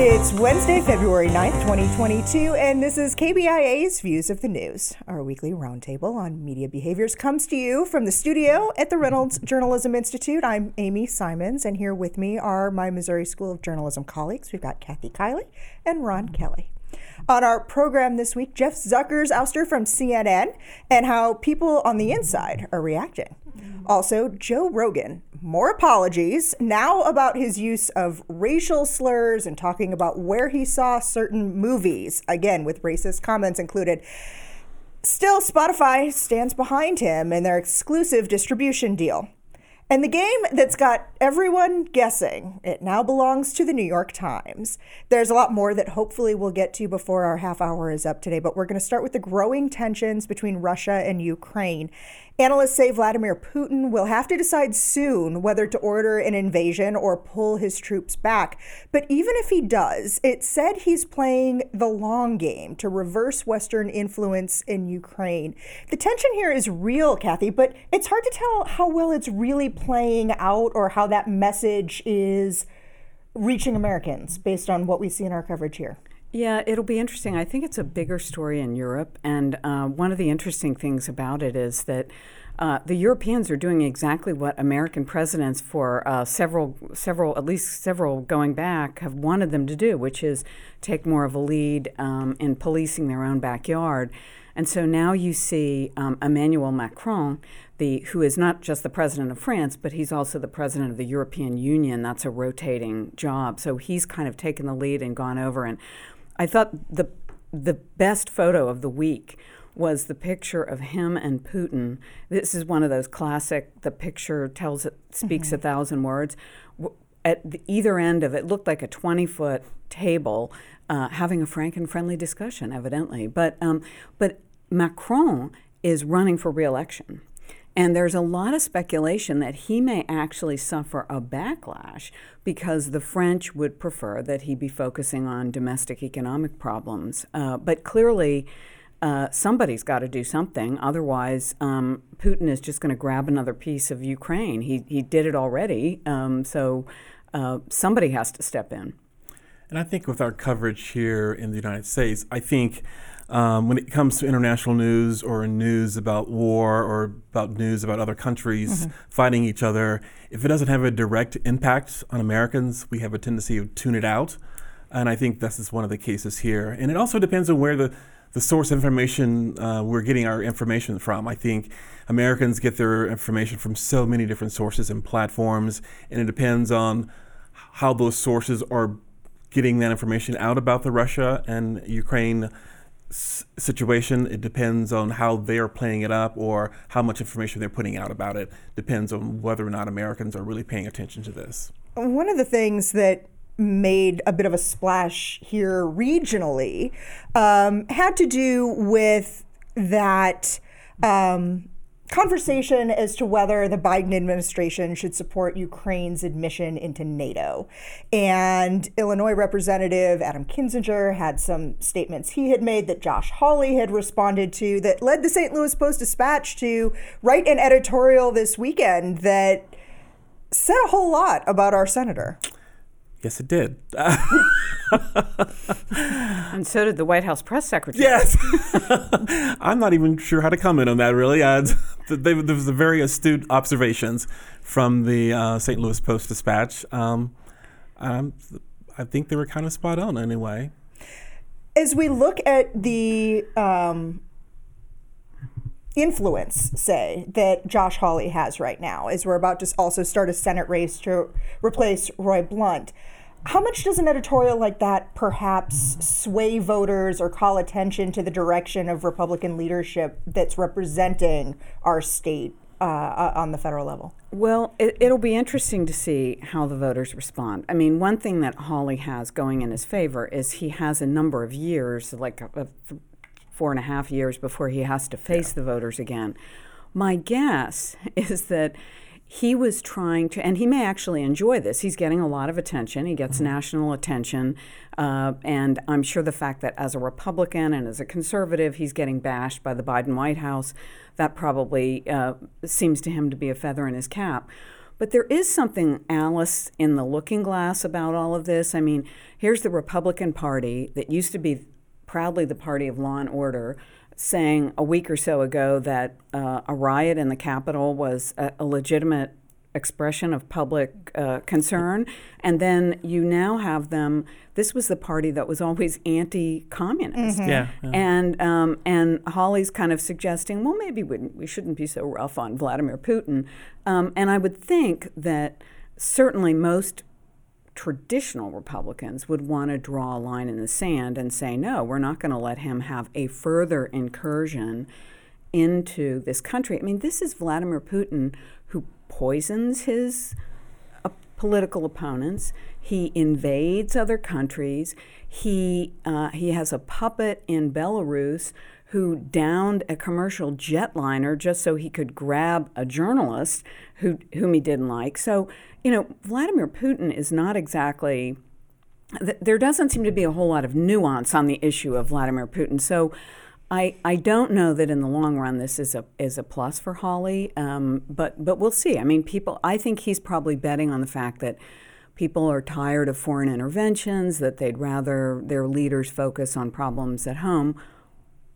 It's Wednesday, February 9th, 2022, and this is KBIA's Views of the News. Our weekly roundtable on media behaviors comes to you from the studio at the Reynolds Journalism Institute. I'm Amy Simons, and here with me are my Missouri School of Journalism colleagues. We've got Kathy Kiley and Ron Kelly. On our program this week, Jeff Zucker's ouster from CNN and how people on the inside are reacting. Also, Joe Rogan, more apologies, now about his use of racial slurs and talking about where he saw certain movies, again, with racist comments included. Still, Spotify stands behind him in their exclusive distribution deal. And the game that's got everyone guessing, it now belongs to the New York Times. There's a lot more that hopefully we'll get to before our half hour is up today, but we're going to start with the growing tensions between Russia and Ukraine. Analysts say Vladimir Putin will have to decide soon whether to order an invasion or pull his troops back. But even if he does, it said he's playing the long game to reverse Western influence in Ukraine. The tension here is real, Kathy, but it's hard to tell how well it's really playing out or how that message is reaching Americans based on what we see in our coverage here. Yeah, it'll be interesting. I think it's a bigger story in Europe. And uh, one of the interesting things about it is that uh, the Europeans are doing exactly what American presidents for uh, several, several, at least several going back, have wanted them to do, which is take more of a lead um, in policing their own backyard. And so now you see um, Emmanuel Macron, the, who is not just the president of France, but he's also the president of the European Union. That's a rotating job. So he's kind of taken the lead and gone over and I thought the the best photo of the week was the picture of him and Putin. This is one of those classic. The picture tells it speaks mm-hmm. a thousand words. At the, either end of it, looked like a twenty foot table, uh, having a frank and friendly discussion, evidently. But um, but Macron is running for reelection. And there's a lot of speculation that he may actually suffer a backlash because the French would prefer that he be focusing on domestic economic problems. Uh, but clearly, uh, somebody's got to do something. Otherwise, um, Putin is just going to grab another piece of Ukraine. He, he did it already. Um, so uh, somebody has to step in. And I think with our coverage here in the United States, I think um, when it comes to international news or news about war or about news about other countries mm-hmm. fighting each other, if it doesn't have a direct impact on Americans, we have a tendency to tune it out. And I think this is one of the cases here. And it also depends on where the, the source information uh, we're getting our information from. I think Americans get their information from so many different sources and platforms, and it depends on how those sources are getting that information out about the Russia and Ukraine situation. It depends on how they're playing it up or how much information they're putting out about it. Depends on whether or not Americans are really paying attention to this. One of the things that made a bit of a splash here regionally um, had to do with that. Um, conversation as to whether the Biden administration should support Ukraine's admission into NATO. And Illinois Representative Adam Kinzinger had some statements he had made that Josh Hawley had responded to that led the St. Louis Post Dispatch to write an editorial this weekend that said a whole lot about our senator. Yes, it did. and so did the White House press secretary. Yes. I'm not even sure how to comment on that, really. Uh, there was a very astute observations from the uh, St. Louis Post Dispatch. Um, um, I think they were kind of spot on anyway. As we look at the um, influence, say, that Josh Hawley has right now, as we're about to also start a Senate race to replace Roy Blunt. How much does an editorial like that perhaps sway voters or call attention to the direction of Republican leadership that's representing our state uh, uh on the federal level? Well, it, will be interesting to see how the voters respond. I mean, one thing that Hawley has going in his favor is he has a number of years, like a, a four and a half years before he has to face yeah. the voters again. My guess is that he was trying to, and he may actually enjoy this. He's getting a lot of attention. He gets mm-hmm. national attention. Uh, and I'm sure the fact that as a Republican and as a conservative, he's getting bashed by the Biden White House, that probably uh, seems to him to be a feather in his cap. But there is something, Alice, in the looking glass about all of this. I mean, here's the Republican Party that used to be proudly the party of law and order saying a week or so ago that uh, a riot in the Capitol was a, a legitimate expression of public uh, concern. And then you now have them. This was the party that was always anti-communist. Mm-hmm. Yeah, yeah. And um, and Hawley's kind of suggesting, well, maybe we, we shouldn't be so rough on Vladimir Putin. Um, and I would think that certainly most traditional Republicans would want to draw a line in the sand and say, no, we're not going to let him have a further incursion into this country. I mean, this is Vladimir Putin who poisons his uh, political opponents. He invades other countries. He uh, he has a puppet in Belarus who downed a commercial jetliner just so he could grab a journalist who whom he didn't like. So you know, Vladimir Putin is not exactly. Th- there doesn't seem to be a whole lot of nuance on the issue of Vladimir Putin. So I, I don't know that in the long run this is a is a plus for Hawley, um, but but we'll see. I mean, people. I think he's probably betting on the fact that people are tired of foreign interventions, that they'd rather their leaders focus on problems at home.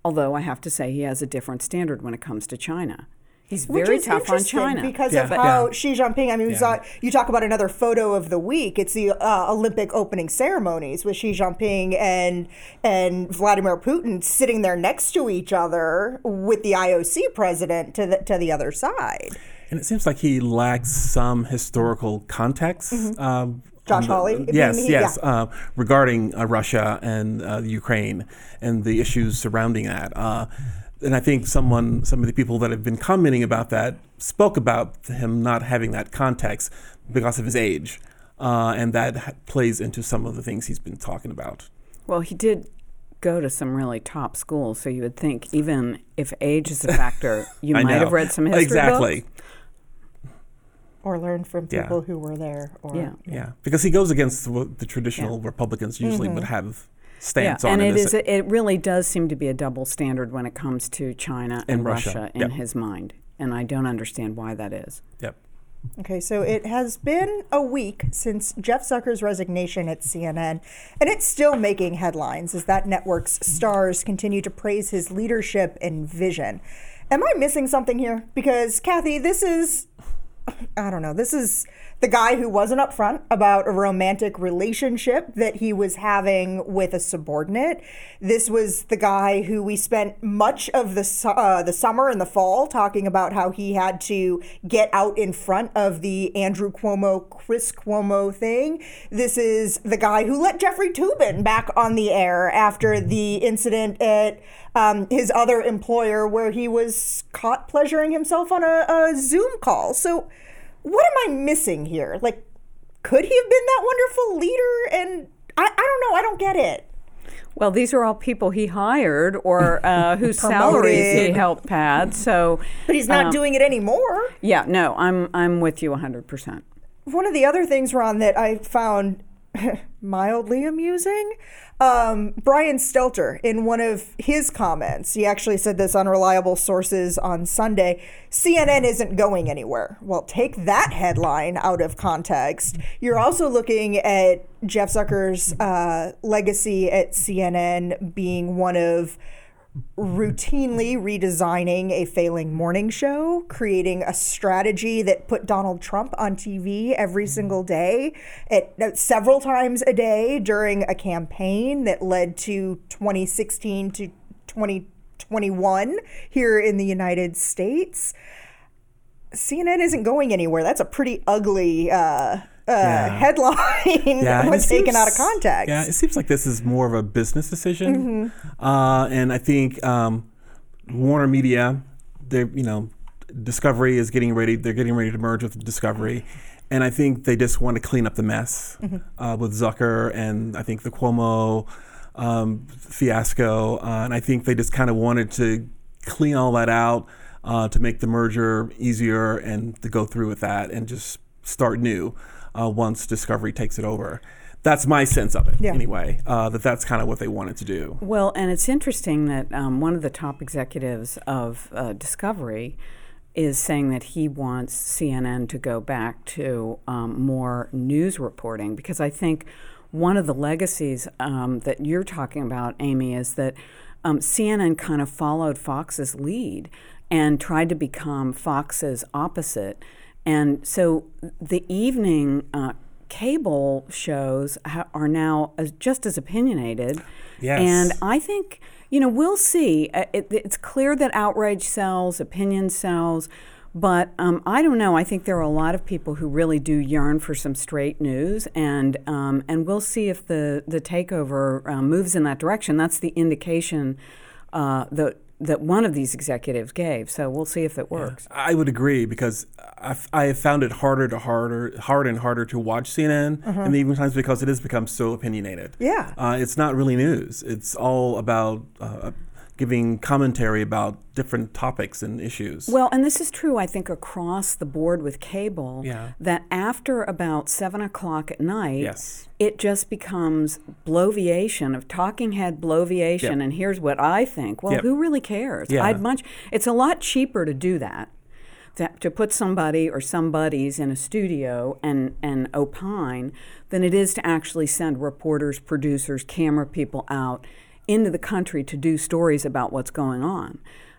Although I have to say he has a different standard when it comes to China. He's Which very is tough on China. because Yeah. of how Yeah. Xi Jinping. I mean, Yeah. saw, you talk about another photo of the week. It's the uh, Olympic opening ceremonies with Xi Jinping and and Vladimir Putin sitting there next to each other with the IOC president to the to the other side. And it seems like he lacks some historical context. Um, Mm-hmm. Josh Hawley? Yes, he- yes, uh, regarding uh, Russia and uh, Ukraine and the issues surrounding that. Uh, and I think someone, some of the people that have been commenting about that spoke about him not having that context because of his age. Uh, and that plays into some of the things he's been talking about. Well, he did go to some really top schools, so you would think even if age is a factor, you might know. have read some history Exactly. books. Or learn from Yeah. people who were there. Or, Yeah. Yeah, because he goes against what the traditional Republicans usually mm-hmm. would have stance yeah, on. and in it this- is it really does seem to be a double standard when it comes to China and, And Russia, in yep. his mind, and I don't understand why that is. Yep. Okay, so it has been a week since Jeff Zucker's resignation at CNN, and it's still making headlines as that network's stars continue to praise his leadership and vision. Am I missing something here? Because, Kathy, this is, I don't know, this is the guy who wasn't upfront about a romantic relationship that he was having with a subordinate. This was the guy who we spent much of the uh, the summer and the fall talking about how he had to get out in front of the Andrew Cuomo Chris Cuomo thing. This is the guy who let Jeffrey Toobin back on the air after the incident at um, his other employer where he was caught pleasuring himself on a, a Zoom call. So what am I missing here? Like, could he have been that wonderful leader? And I, I don't know. I don't get it. Well, these are all people he hired or uh, whose salaries he helped pad. So, But he's not um, doing it anymore. yeah, no, I'm I'm with you 100. percent One of the other things, Ron, that I found mildly amusing, um, Brian Stelter, in one of his comments, he actually said this on reliable sources on Sunday CNN isn't going anywhere. Well, take that headline out of context. You're also looking at Jeff Zucker's uh, legacy at CNN being one of routinely redesigning a failing morning show, creating a strategy that put Donald Trump on TV every single day, at, at several times a day during a campaign that led to 2016 to 2021 here in the United States. CNN isn't going anywhere. That's a pretty ugly uh, uh, headline and when it taken out of context. Yeah, it seems like this is more of a business decision, Mm-hmm. uh, and I think um, Warner Media, they you know, Discovery is getting ready. They're getting ready to merge with Discovery, and I think they just want to clean up the mess Mm-hmm. uh, with Zucker and I think the Cuomo um, fiasco, uh, and I think they just kind of wanted to clean all that out uh, to make the merger easier and to go through with that and just start new uh, once Discovery takes it over. That's my sense of it, Yeah. anyway. Uh, that that's kind of what they wanted to do. Well, and it's interesting that um, one of the top executives of uh, Discovery is saying that he wants CNN to go back to um, more news reporting because I think one of the legacies um, that you're talking about, Amy, is that um, CNN kind of followed Fox's lead and tried to become Fox's opposite. And so the evening uh, cable shows ha- are now as, just as opinionated. Yes. And I think, you know, we'll see. Uh, it, it's clear that outrage sells, opinion sells. But um, I don't know. I think there are a lot of people who really do yearn for some straight news, and um, and we'll see if the the takeover uh, moves in that direction. That's the indication uh, that that one of these executives gave. So we'll see if it works. Yeah, I would agree because I've, I have found it harder to harder, harder and harder to watch CNN uh-huh. in the evening times because it has become so opinionated. Yeah, uh, it's not really news. It's all about. Uh, giving commentary about different topics and issues. Well, and this is true, I think, across the board with cable. Yeah. That after about seven o'clock at night, yes. it just becomes bloviation of talking head bloviation. Yep. And here's what I think. Well, yep. who really cares? Yeah. I'd much. It's a lot cheaper to do that. To, to put somebody or somebodies in a studio and, and opine than it is to actually send reporters, producers, camera people out into the country to do stories about what's going on.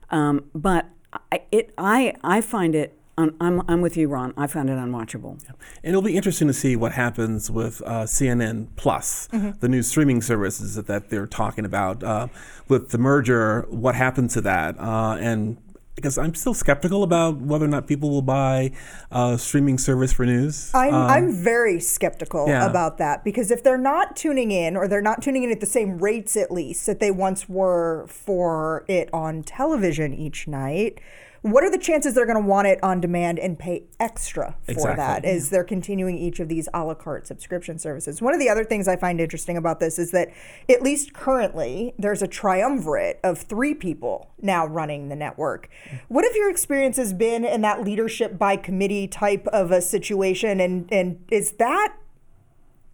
Um, but I, it, I, I find it I'm, I'm, I'm, with you, Ron. I found it unwatchable. Yeah. And it'll be interesting to see what happens with uh, CNN Plus, mm-hmm. the new streaming services that, that they're talking about. Uh, with the merger, what happened to that? Uh, and because I'm still skeptical about whether or not people will buy a streaming service for news. I'm, um, I'm very skeptical yeah. about that because if they're not tuning in or they're not tuning in at the same rates at least that they once were for it on television each night, what are the chances they're going to want it on demand and pay extra for exactly. that as they're continuing each of these a la carte subscription services? One of the other things I find interesting about this is that, at least currently, there's a triumvirate of three people now running the network. What have your experiences been in that leadership by committee type of a situation? And, and is that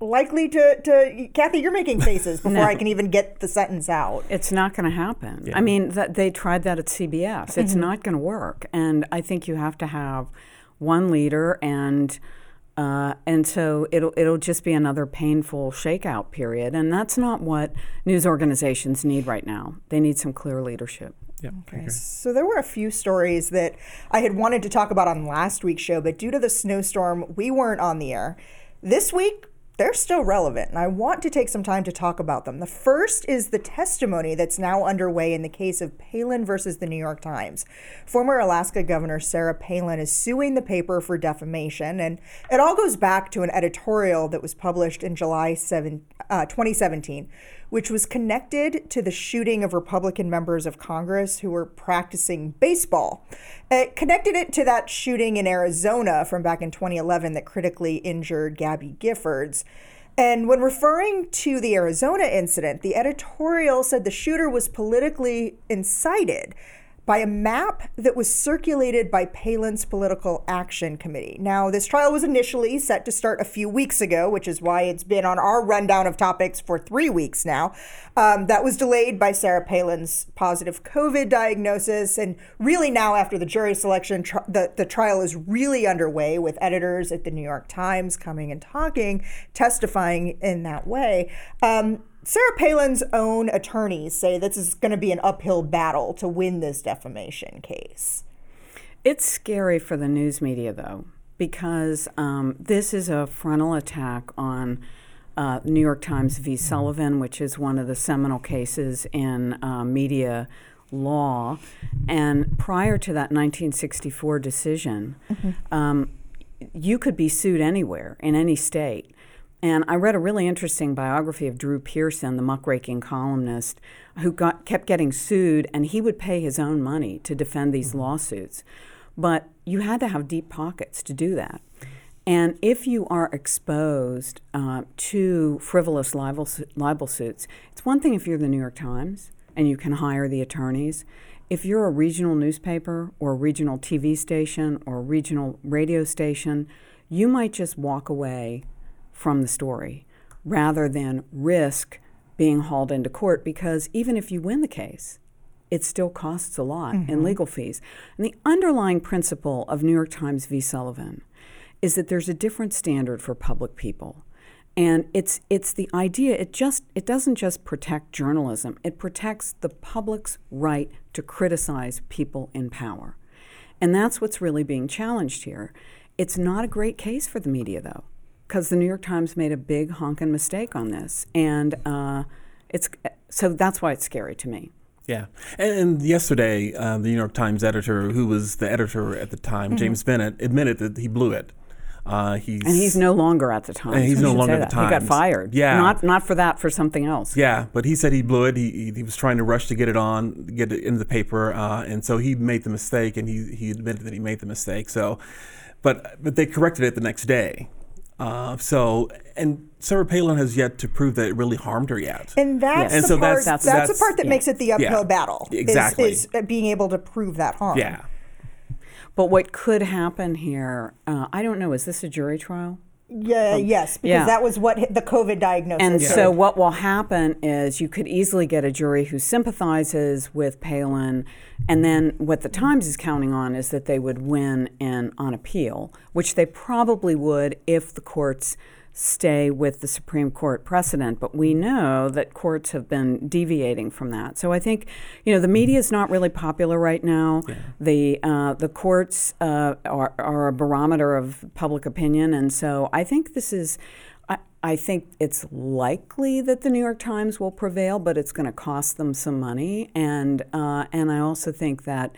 likely to, to Kathy, you're making faces before no. I can even get the sentence out. It's not going to happen. Yeah. I mean, that they tried that at CBS. It's mm-hmm. not going to work. And I think you have to have one leader and uh, and so it'll it'll just be another painful shakeout period, and that's not what news organizations need right now. They need some clear leadership. Yeah. Okay. So there were a few stories that I had wanted to talk about on last week's show, but due to the snowstorm, we weren't on the air. This week, they're still relevant, and I want to take some time to talk about them. The first is the testimony that's now underway in the case of Palin versus the New York Times. Former Alaska Governor Sarah Palin is suing the paper for defamation, and it all goes back to an editorial that was published in July 7, uh, 2017 which was connected to the shooting of Republican members of Congress who were practicing baseball. It connected it to that shooting in Arizona from back in 2011 that critically injured Gabby Giffords. And when referring to the Arizona incident, the editorial said the shooter was politically incited by a map that was circulated by Palin's Political Action Committee. Now, this trial was initially set to start a few weeks ago, which is why it's been on our rundown of topics for three weeks now. Um, that was delayed by Sarah Palin's positive COVID diagnosis. And really, now after the jury selection, tr- the, the trial is really underway with editors at the New York Times coming and talking, testifying in that way. Um, Sarah Palin's own attorneys say this is going to be an uphill battle to win this defamation case. It's scary for the news media, though, because um, this is a frontal attack on uh, New York Times v. Sullivan, which is one of the seminal cases in uh, media law. And prior to that 1964 decision, mm-hmm. um, you could be sued anywhere in any state. And I read a really interesting biography of Drew Pearson, the muckraking columnist, who got kept getting sued, and he would pay his own money to defend these mm-hmm. lawsuits. But you had to have deep pockets to do that. And if you are exposed uh, to frivolous libel, libel suits, it's one thing if you're the New York Times and you can hire the attorneys. If you're a regional newspaper or a regional TV station or a regional radio station, you might just walk away from the story rather than risk being hauled into court because even if you win the case, it still costs a lot in mm-hmm. legal fees. And the underlying principle of New York Times v. Sullivan is that there's a different standard for public people. And it's it's the idea it just it doesn't just protect journalism, it protects the public's right to criticize people in power. And that's what's really being challenged here. It's not a great case for the media though, because the New York Times made a big honking mistake on this. And uh, it's so that's why it's scary to me. Yeah. And, and yesterday, um, the New York Times editor, who was the editor at the time, Mm-hmm. James Bennet, admitted that he blew it. Uh, he's, And he's no longer at the time. And he's no longer at the that. He got fired. Yeah. Not not for that, for something else. Yeah, but he said he blew it. He, he, he was trying to rush to get it on, get it in the paper, uh, and so he made the mistake, and he, he admitted that he made the mistake. So, but but they corrected it the next day. Uh, so and Sarah Palin has yet to prove that it really harmed her yet. And that's And the so part. that's- That's, the that's- part that yeah. makes it the uphill Yeah. battle. is- Exactly. Is, uh, being able to prove that harm. yeah. But what could happen here, uh, I don't know, is this a jury trial? Yeah. Um, yes, because yeah. that was what the COVID diagnosis. And did. so, what will happen is you could easily get a jury who sympathizes with Palin, and then what the Times is counting on is that they would win in on appeal, which they probably would if the courts stay with the Supreme Court precedent. But we know that courts have been deviating from that. So I think, you know, the media is not really popular right now. The uh, the courts uh, are, are a barometer of public opinion, and so I think this is. I, I think it's likely that the New York Times will prevail, but it's going to cost them some money, and uh, and I also think that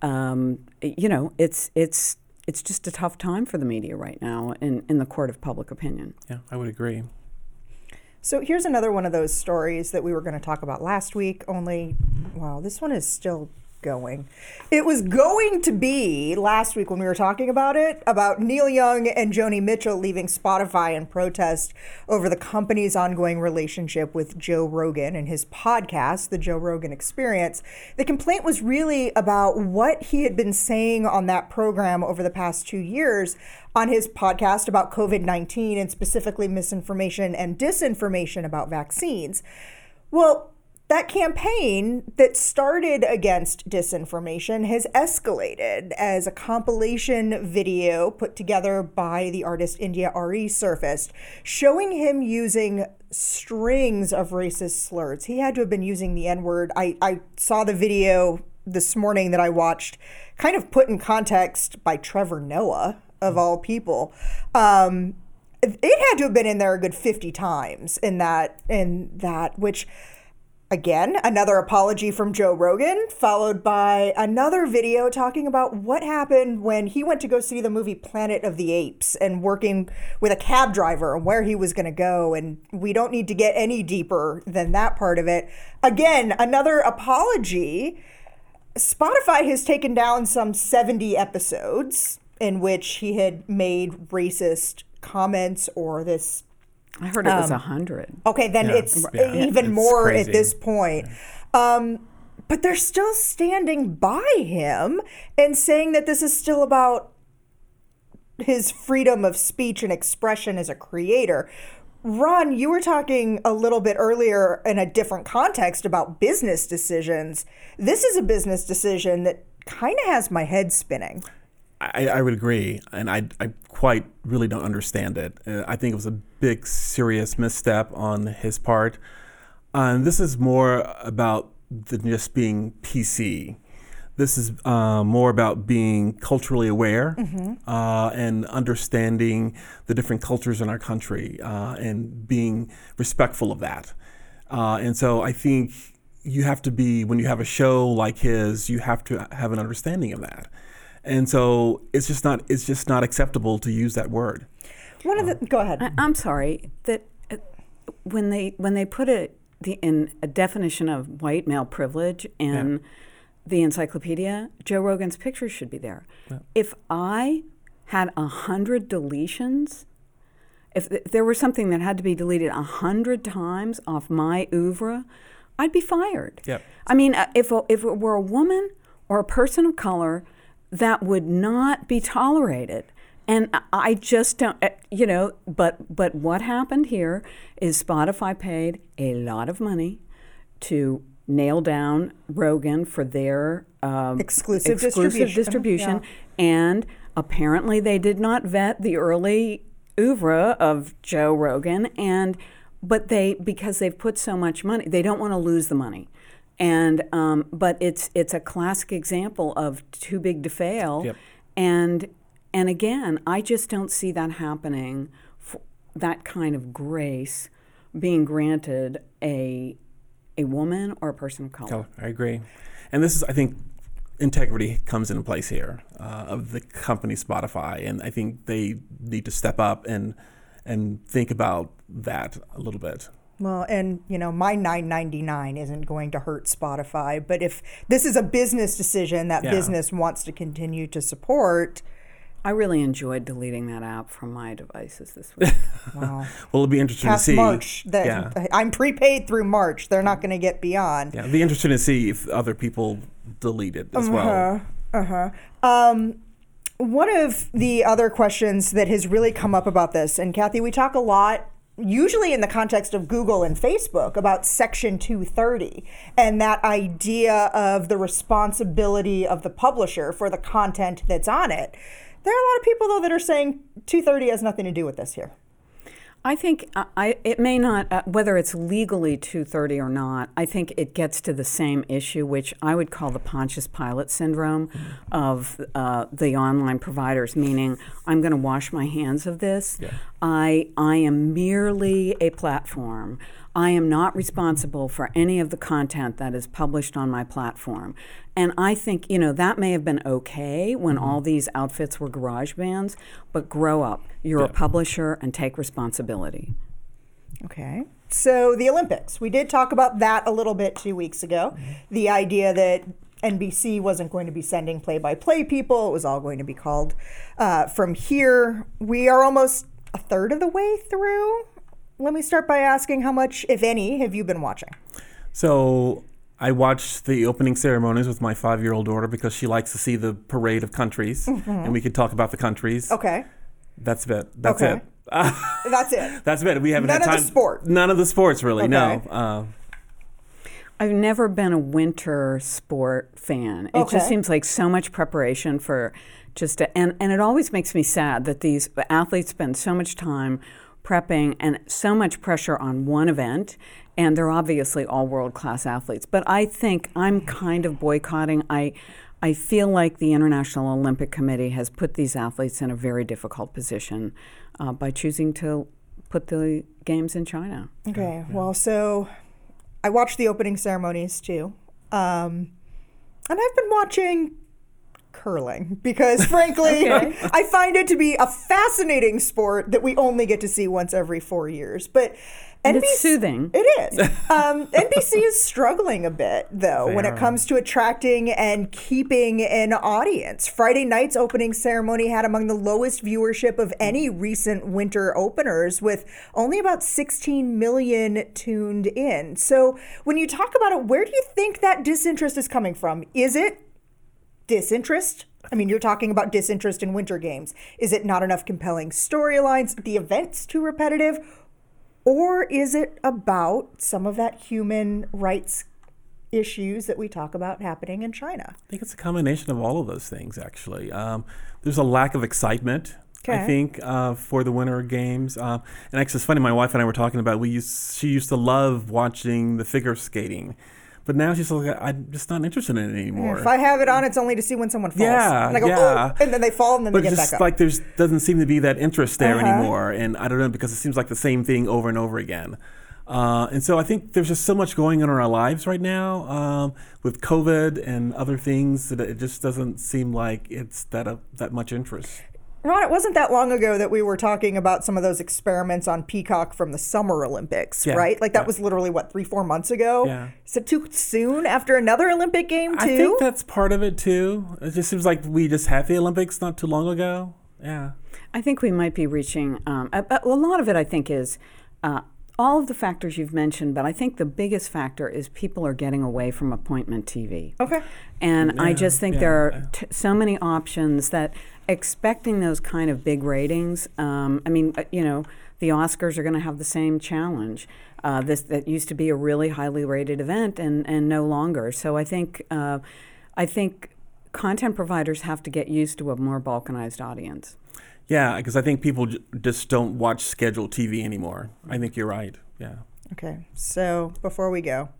um, you know it's it's it's just a tough time for the media right now in, in the court of public opinion. Yeah, I would agree. So here's another one of those stories that we were going to talk about last week, only, wow, this one is still going. It was going to be last week when we were talking about it, about Neil Young and Joni Mitchell leaving Spotify in protest over the company's ongoing relationship with Joe Rogan and his podcast, The Joe Rogan Experience. The complaint was really about what he had been saying on that program over the past two years on his podcast about COVID 19 and specifically misinformation and disinformation about vaccines. Well, that campaign that started against disinformation has escalated as a compilation video put together by the artist India Arie surfaced, showing him using strings of racist slurs. He had to have been using the N word. I, I saw the video this morning that I watched, kind of put in context by Trevor Noah, of all people. Um, it had to have been in there a good 50 times in that in that which again another apology from joe rogan followed by another video talking about what happened when he went to go see the movie planet of the apes and working with a cab driver and where he was going to go and we don't need to get any deeper than that part of it. Again another apology. Spotify has taken down some 70 episodes in which he had made racist comments or this I heard it was a hundred. Okay, then Yeah. it's Yeah. even It's more crazy. at this point. Um, but they're still standing by him and saying that this is still about his freedom of speech and expression as a creator. Ron, you were talking a little bit earlier in a different context about business decisions. This is a business decision that kind of has my head spinning. I, I would agree, and I, I quite really don't understand it. Uh, I think it was a big, serious misstep on his part. Uh, and this is more about than just being PC. This is uh, more about being culturally aware uh, and understanding the different cultures in our country uh, and being respectful of that. Uh, and so I think you have to be, when you have a show like his, you have to have an understanding of that. And so it's just not it's just not acceptable to use that word. One of the go ahead. I, I'm sorry that uh, when they when they put it the, in a definition of white male privilege in the encyclopedia, Joe Rogan's picture should be there. If I had a hundred deletions, if, th- there was something that had to be deleted a hundred times off my oeuvre, I'd be fired. Yep. I mean, uh, if a, if it were a woman or a person of color, that would not be tolerated. And I- just don't, uh, you know. But but what happened here is Spotify paid a lot of money to nail down Rogan for their um, Exclusive exclusive distribution. distribution, and apparently they did not vet the early oeuvre of Joe Rogan, and but they because they've put so much money, they don't want to lose the money. And um, but it's it's a classic example of too big to fail, Yep. and and again, I just don't see that happening. For that kind of grace being granted a a woman or a person of color. Oh, I agree. And this is, I think, integrity comes into place here uh, of the company Spotify, and I think they need to step up and and think about that a little bit. Well, and you know, my 9.99 isn't going to hurt Spotify, but if this is a business decision that Yeah. business wants to continue to support, I really enjoyed deleting that app from my devices this week. wow. Well, it'll be interesting Past to see. March, that yeah, I'm prepaid through March. They're not going to get beyond. yeah, it'll be interesting to see if other people delete it as well. Uh huh. Um, one of the other questions that has really come up about this, and Kathy, we talk a lot, usually in the context of Google and Facebook, about Section 230 and that idea of the responsibility of the publisher for the content that's on it. There are a lot of people, though, that are saying 230 has nothing to do with this here. I think uh, I, it may not, uh, whether it's legally 230 or not, I think it gets to the same issue, which I would call the Pontius Pilate syndrome of uh, the online providers, meaning I'm going to wash my hands of this. I, I am merely a platform. I am not responsible for any of the content that is published on my platform. And I think, you know, that may have been okay when all these outfits were garage bands, but grow up. You're a publisher and take responsibility. Okay. So the Olympics, we did talk about that a little bit two weeks ago. The idea that NBC wasn't going to be sending play by play people, it was all going to be called uh, from here. We are almost a third of the way through. Let me start by asking how much, if any, have you been watching? So I watched the opening ceremonies with my five-year-old daughter because she likes to see the parade of countries, and we could talk about the countries. Mm-hmm. Okay. That's it. That's Okay. it. That's it. That's it. We haven't None had of the time. sport. None of the sports, really. No. Uh, I've never been a winter sport fan. It Okay. just seems like so much preparation for just a, and and it always makes me sad that these athletes spend so much time prepping and so much pressure on one event and they're obviously all world class athletes. But I think I'm kind of boycotting. I I feel like the International Olympic Committee has put these athletes in a very difficult position uh, by choosing to put the games in China. Okay. Well, so I watched the opening ceremonies too. Um, and I've been watching curling because, frankly, I find it to be a fascinating sport that we only get to see once every four years. But And NBC it's soothing. It is. Um, NBC is struggling a bit, though, They when it comes to attracting and keeping an audience. Friday night's opening ceremony had among the lowest viewership of any recent winter openers, with only about 16 million tuned in. So, when you talk about it, where do you think that disinterest is coming from? Is it disinterest? I mean, you're talking about disinterest in winter games. Is it not enough compelling storylines? The events too repetitive? Or is it about some of that human rights issues that we talk about happening in China? I think it's a combination of all of those things, actually. Um, there's a lack of excitement, Okay. I think, uh, for the Winter Games. Uh, and actually, it's funny. My wife and I were talking about. We used, she used to love watching the figure skating, but now she's like, I'm just not interested in it anymore. If I have it on, it's only to see when someone falls. Yeah, and I go, yeah. And then they fall and then but they get just back up. But just like there's doesn't seem to be that interest there Uh-huh. anymore, and I don't know because it seems like the same thing over and over again. Uh, and so I think there's just so much going on in our lives right now um, with COVID and other things that it just doesn't seem like it's that uh, that much interest. Ron, it wasn't that long ago that we were talking about some of those experiments on Peacock from the Summer Olympics, Yeah, right? Like that yeah. was literally what three, four months ago. Yeah. Is it too soon after another Olympic game too? I think that's part of it too. It just seems like we just had the Olympics not too long ago. Yeah. I think we might be reaching. Um, a, a lot of it, I think, is uh, all of the factors you've mentioned, but I think the biggest factor is people are getting away from appointment TV. Okay. And I just think yeah, there are t- so many options that expecting those kind of big ratings. Um, I mean, uh, you know, the Oscars are going to have the same challenge. Uh, this that used to be a really highly rated event, and and no longer. So I think uh, I think content providers have to get used to a more balkanized audience. Yeah, because I think people just don't watch scheduled TV anymore. I think you're right. Yeah. Okay. So before we go,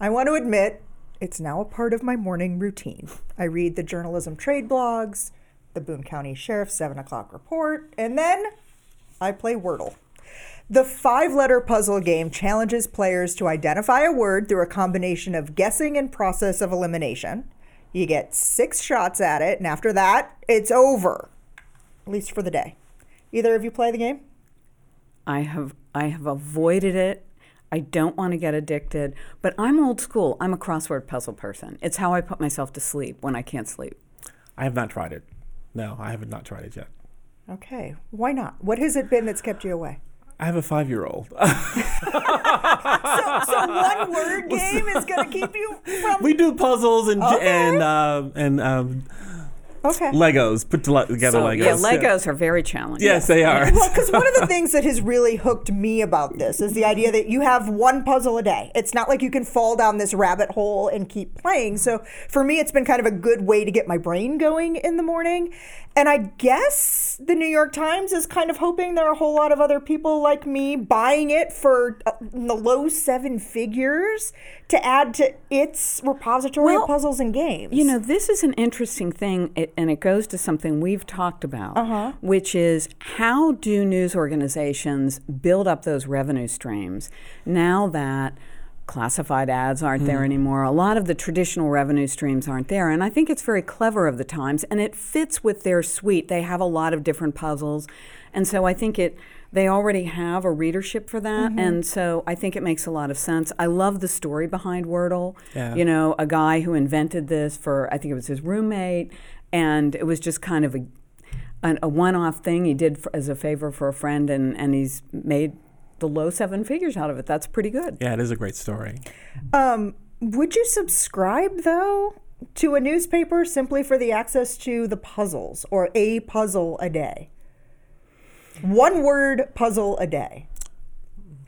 I want to admit it's now a part of my morning routine. I read the journalism trade blogs, the Boone County Sheriff's 7 o'clock report, and then I play Wordle. The five letter puzzle game challenges players to identify a word through a combination of guessing and process of elimination. You get six shots at it, and after that, it's over, at least for the day. Either of you play the game? I have I have avoided it. I don't want to get addicted, but I'm old school. I'm a crossword puzzle person. It's how I put myself to sleep when I can't sleep. I have not tried it. No, I have not tried it yet. Okay. Why not? What has it been that's kept you away? I have a five year old. So, so one word game is going to keep you from. we do puzzles and Okay. and uh, and um, Okay. Legos, put together So Legos. yeah, Legos are very challenging. Yes, they are. Well, because one of the things that has really hooked me about this is the idea that you have one puzzle a day. It's not like you can fall down this rabbit hole and keep playing. So for me, it's been kind of a good way to get my brain going in the morning. And I guess the New York Times is kind of hoping there are a whole lot of other people like me buying it for uh, the low seven figures to add to its repository Well, of puzzles and games. You know, this is an interesting thing, and it goes to something we've talked about, Uh-huh. which is how do news organizations build up those revenue streams now that classified ads aren't there mm-hmm. anymore? A lot of the traditional revenue streams aren't there, and I think it's very clever of the Times, and it fits with their suite. They have a lot of different puzzles, and so I think it. They already have a readership for that, mm-hmm. and so I think it makes a lot of sense. I love the story behind Wordle. Yeah. You know, a guy who invented this for I think it was his roommate, and it was just kind of a an, a one-off thing he did for, as a favor for a friend, and and he's made the low seven figures out of it. That's pretty good. Yeah, it is a great story. Um, would you subscribe though to a newspaper simply for the access to the puzzles or a puzzle a day? One word puzzle a day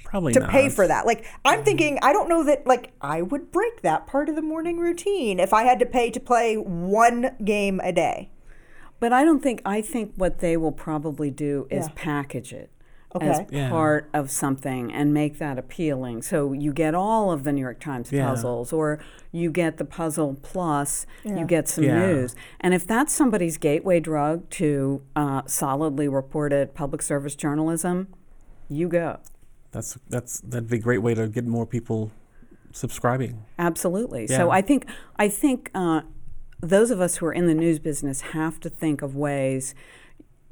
Probably to not. pay for that. Like I'm thinking, I don't know that like I would break that part of the morning routine if I had to pay to play one game a day. But I don't think I think what they will probably do is Yeah. package it. As Yeah. part of something and make that appealing. So you get all of the New York Times Yeah. puzzles, or you get the puzzle plus, Yeah. you get some Yeah. news. And if that's somebody's gateway drug to uh, solidly reported public service journalism, you go. That's that's that'd be a great way to get more people subscribing. Absolutely. So I think I think uh, those of us who are in the news business have to think of ways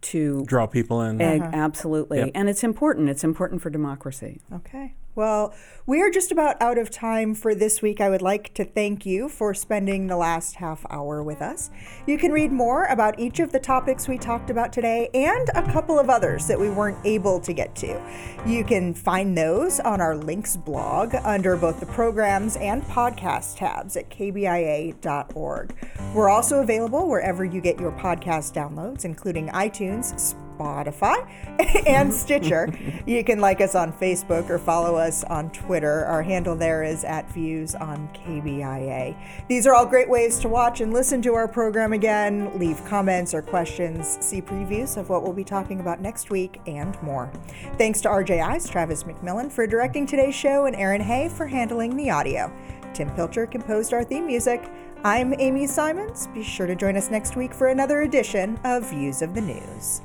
to Draw people in. egg uh-huh. absolutely, Yep. and it's important. It's important for democracy. Okay. Well, we are just about out of time for this week. I would like to thank you for spending the last half hour with us. You can read more about each of the topics we talked about today and a couple of others that we weren't able to get to. You can find those on our links blog under both the programs and podcast tabs at kbia.org. We're also available wherever you get your podcast downloads, including iTunes, Spotify, and Stitcher. You can like us on Facebook or follow us on Twitter. Our handle there is at Views on KBIA. These are all great ways to watch and listen to our program again, leave comments or questions, see previews of what we'll be talking about next week, and more. Thanks to RJI's Travis McMillan for directing today's show and Aaron Hay for handling the audio. Tim Pilcher composed our theme music. I'm Amy Simons. Be sure to join us next week for another edition of Views of the News.